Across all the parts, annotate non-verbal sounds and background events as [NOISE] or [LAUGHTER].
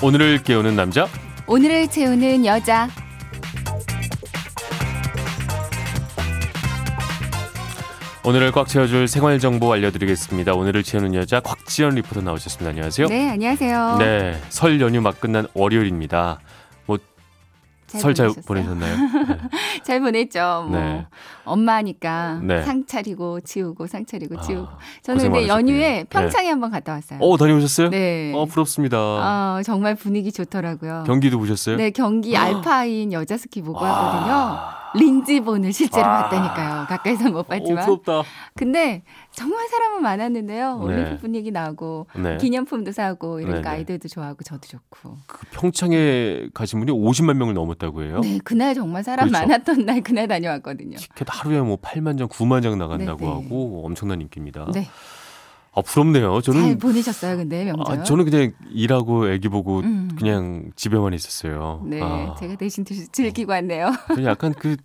오늘을 깨우는 남자 오늘을 채우는 여자 오늘을 꽉 채워줄 생활 정보 알려드리겠습니다. 오늘을 채우는 여자 곽지연 리포터 나오셨습니다. 안녕하세요. 네 안녕하세요 네, 설 연휴 막 끝난 월요일입니다. 설잘 보내셨나요? 네. [LAUGHS] 잘 보냈죠. 뭐 네. 엄마니까 네. 상 차리고 치우고 상 차리고. 아, 저는 고생 근데 많으셨군요. 연휴에 평창에 한번 갔다 왔어요. 어, 다녀오셨어요? 네. 어, 부럽습니다. 아, 정말 분위기 좋더라고요. 경기도 보셨어요? 네, 경기 알파인 여자 스키 보고 왔거든요. 아, 린지본을 실제로 아. 봤다니까요. 가까이서 못 오, 봤지만. 부럽다. 근데 정말 사람은 많았는데요. 네. 올림픽 분위기 나고 네. 기념품도 사고 이러니까 네네. 아이들도 좋아하고 저도 좋고. 그 평창에 가신 분이 50만 명을 넘었다고 해요. 네, 그날 정말 사람 그렇죠. 많았던 날 그날 다녀왔거든요. 티켓 하루에 뭐 8만 장, 9만 장 나간다고 네네. 하고 엄청난 인기입니다. 네, 아, 부럽네요. 잘 저는 보내셨어요, 근데 명절. 아, 저는 그냥 일하고 애기 보고 음. 그냥 집에만 있었어요. 네, 아, 제가 대신 드- 즐기고 왔네요. 저는 약간 그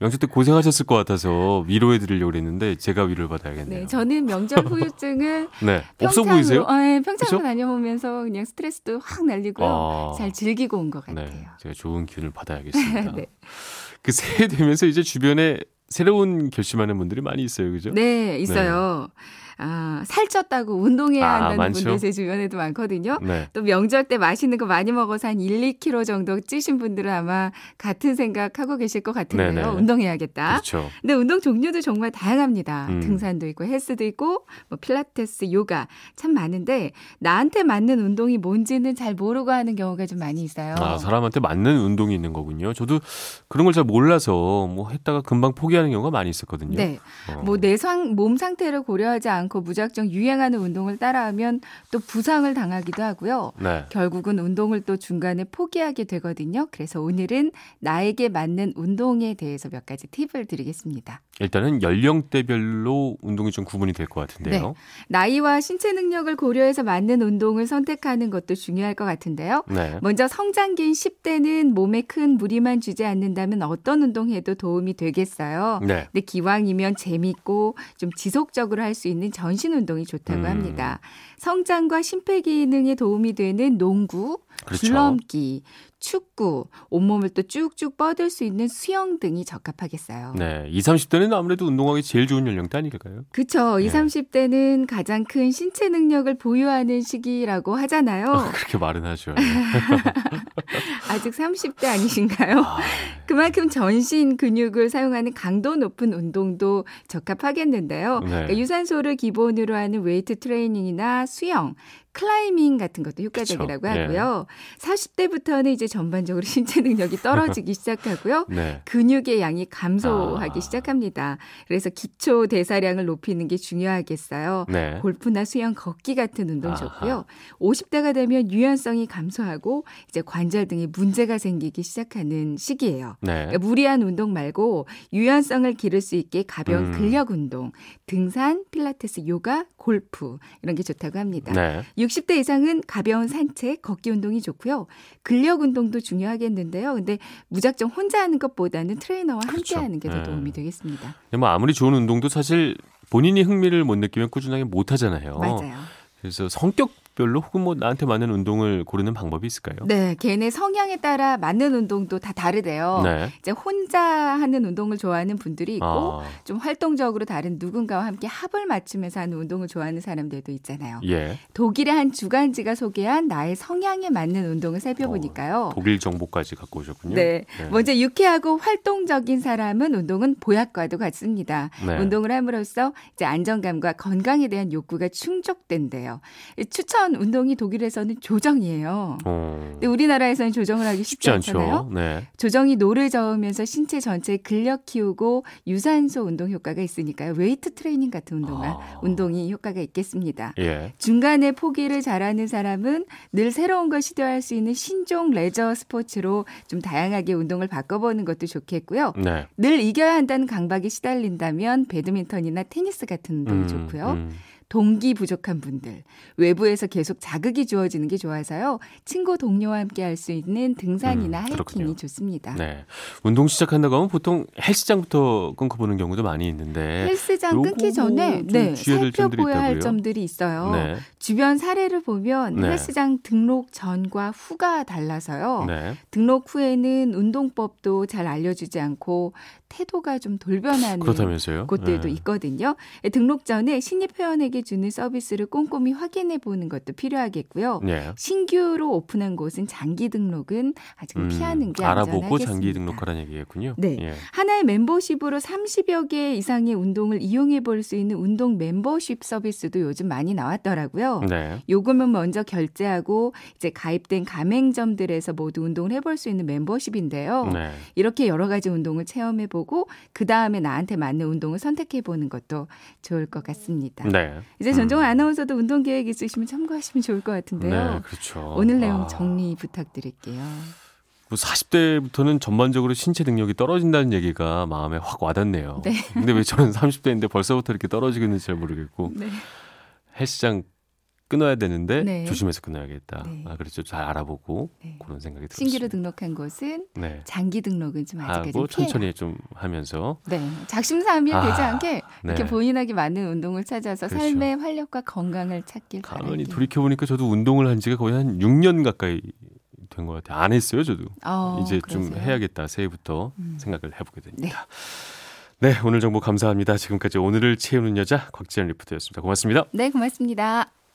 명절 때 고생하셨을 것 같아서 위로해 드리려고 그랬는데 제가 위로를 받아야겠네요. 네, 저는 명절 [LAUGHS] 후유증을 네, 없어 평창으로- 보이세요? 어, 네, 평창으로 그죠? 다녀오면서 그냥 스트레스도 확 날리고요. 아, 잘 즐기고 온 것 같아요. 네, 제가 좋은 기운을 받아야겠습니다. [LAUGHS] 네. 그 새해 되면서 이제 주변에 새로운 결심하는 분들이 많이 있어요, 그죠? 네, 있어요. 아, 살쪘다고 운동해야 아, 한다는 많죠. 분들 제 주변에도 많거든요. 네. 또 명절 때 맛있는 거 많이 먹어서 한 1, 2kg 정도 찌신 분들은 아마 같은 생각하고 계실 것 같은데요. 네네. 운동해야겠다. 그렇죠. 근데 운동 종류도 정말 다양합니다. 음. 등산도 있고 헬스도 있고 뭐 필라테스, 요가 참 많은데 나한테 맞는 운동이 뭔지는 잘 모르고 하는 경우가 좀 많이 있어요. 아, 사람한테 맞는 운동이 있는 거군요. 저도 그런 걸 잘 몰라서 뭐 했다가 금방 포기하는 경우가 많이 있었거든요. 네. 어. 뭐내몸 상태를 고려하지 않고 무작정 유행하는 운동을 따라하면 또 부상을 당하기도 하고요. 네. 결국은 운동을 또 중간에 포기하게 되거든요. 그래서 오늘은 나에게 맞는 운동에 대해서 몇 가지 팁을 드리겠습니다. 일단은 연령대별로 운동이 좀 구분이 될 것 같은데요. 나이와 신체 능력을 고려해서 맞는 운동을 선택하는 것도 중요할 것 같은데요. 네. 먼저 성장기인 10대는 몸에 큰 무리만 주지 않는다면 어떤 운동해도 도움이 되겠어요. 네. 근데 기왕이면 재밌고 좀 지속적으로 할 수 있는 전신 운동이 좋다고 음. 합니다. 성장과 심폐기능에 도움이 되는 농구, 그렇죠. 줄넘기, 축구, 온몸을 또 쭉쭉 뻗을 수 있는 수영 등이 적합하겠어요. 네. 20, 30대는 아무래도 운동하기 제일 좋은 연령대 아닐까요? 그쵸. 네. 20, 30대는 가장 큰 신체 능력을 보유하는 시기라고 하잖아요. 그렇게 말은 하죠. [LAUGHS] 아직 30대 아니신가요? 아, 그만큼 전신 근육을 사용하는 강도 높은 운동도 적합하겠는데요. 네. 그러니까 유산소를 기본으로 하는 웨이트 트레이닝이나 수영, 클라이밍 같은 것도 효과적이라고 그쵸. 예. 하고요. 40대부터는 이제 전반적으로 [LAUGHS] 신체 능력이 떨어지기 시작하고요. [LAUGHS] 네. 근육의 양이 감소하기 아. 시작합니다. 그래서 기초 대사량을 높이는 게 중요하겠어요. 네. 골프나 수영, 걷기 같은 운동 아하. 좋고요. 50대가 되면 유연성이 감소하고 이제 관절 등에 문제가 생기기 시작하는 시기예요. 네. 그러니까 무리한 운동 말고 유연성을 기를 수 있게 가벼운 음. 근력 운동, 등산, 필라테스, 요가, 골프 이런 게 좋다고 합니다. 네. 60대 이상은 가벼운 산책, 걷기 운동이 좋고요. 근력 운동 도 중요하겠는데요. 근데 무작정 혼자 하는 것보다는 트레이너와 함께 그렇죠. 하는 게더 네. 도움이 되겠습니다. 뭐 아무리 좋은 운동도 사실 본인이 흥미를 못 느끼면 꾸준하게 못 하잖아요. 맞아요. 그래서 성격 별로 혹은 뭐 나한테 맞는 운동을 고르는 방법이 있을까요? 네, 걔네 성향에 따라 맞는 운동도 다 다르대요. 네. 이제 혼자 하는 운동을 좋아하는 분들이 있고 아, 좀 활동적으로 다른 누군가와 함께 합을 맞추면서 하는 운동을 좋아하는 사람들도 있잖아요. 예. 독일의 한 주간지가 소개한 나의 성향에 맞는 운동을 살펴보니까요. 독일 정보까지 갖고 오셨군요. 네. 먼저 유쾌하고 활동적인 사람은 운동은 보약과도 같습니다. 네. 운동을 함으로써 이제 안정감과 건강에 대한 욕구가 충족된대요. 추천 운동이 독일에서는 조정이에요. 어, 근데 우리나라에서는 조정을 하기 쉽지, 쉽지 않잖아요. 네. 조정이 노를 저으면서 신체 전체에 근력 키우고 유산소 운동 효과가 있으니까요. 웨이트 트레이닝 같은 운동가, 아. 운동이 효과가 있겠습니다. 예. 중간에 포기를 잘하는 사람은 늘 새로운 걸 시도할 수 있는 신종 레저 스포츠로 좀 다양하게 운동을 바꿔보는 것도 좋겠고요. 네. 늘 이겨야 한다는 강박에 시달린다면 배드민턴이나 테니스 같은 운동이 음, 좋고요. 음. 동기 부족한 분들, 외부에서 계속 자극이 주어지는 게 좋아서요. 친구 동료와 함께 할 수 있는 등산이나 음, 하이킹이. 좋습니다. 네. 운동 시작한다고 하면 보통 헬스장부터 끊고 보는 경우도 많이 있는데. 헬스장 끊기 전에 좀 네, 살펴보아야 할? 점들이 있어요. 네. 주변 사례를 보면 네. 헬스장 등록 전과 후가 달라서요. 네. 등록 후에는 운동법도 잘 알려주지 않고 태도가 좀 돌변하는 그렇다면서요? 곳들도 네. 있거든요. 등록 전에 신입 회원에게 주는 서비스를 꼼꼼히 확인해 보는 것도 필요하겠고요. 네. 신규로 오픈한 곳은 장기 등록은 아직 은 음, 피하는 게 알아보고 안전하겠습니다. 장기 등록하라는 얘기겠군요. 네. 예. 하나의 멤버십으로 30여 개 이상의 운동을 이용해 볼 수 있는 운동 멤버십 서비스도 요즘 많이 나왔더라고요. 네. 요금은 먼저 결제하고 이제 가입된 가맹점들에서 모두 운동을 해볼 수 있는 멤버십인데요. 네. 이렇게 여러 가지 운동을 체험해 보고 그 다음에 나한테 맞는 운동을 선택해보는 것도 좋을 것 같습니다. 네. 이제 전종호 아나운서도 운동 계획 있으시면 참고하시면 좋을 것 같은데요. 네, 그렇죠. 오늘 내용 아, 정리 부탁드릴게요. 뭐 40대부터는 전반적으로 신체 능력이 떨어진다는 얘기가 마음에 확 와닿네요. 네. 근데 왜 저는 30대인데 벌써부터 이렇게 떨어지고 있는지 잘 모르겠고 네. 헬스장 끊어야 되는데 네. 조심해서 끊어야겠다. 네. 아, 그렇죠. 잘 알아보고 네. 그런 생각이 들었습니다. 신규로 등록한 곳은 네. 장기 등록은 좀 아직까지 하고. 천천히 좀 하면서 네, 작심삼일 되지 아, 않게 이렇게 네. 본인에게 맞는 운동을 찾아서 그렇죠. 삶의 활력과 건강을 찾길 가만히 바랍니다. 돌이켜 보니까 저도 운동을 한 지가 거의 한 6년 가까이 된 것 같아요. 안 했어요, 저도. 어, 이제 좀 그러세요? 해야겠다. 새해부터 음. 생각을 해보게 됩니다. 네, 오늘 정보 감사합니다. 지금까지 오늘을 채우는 여자 곽지연 리포터였습니다. 고맙습니다. 네, 고맙습니다.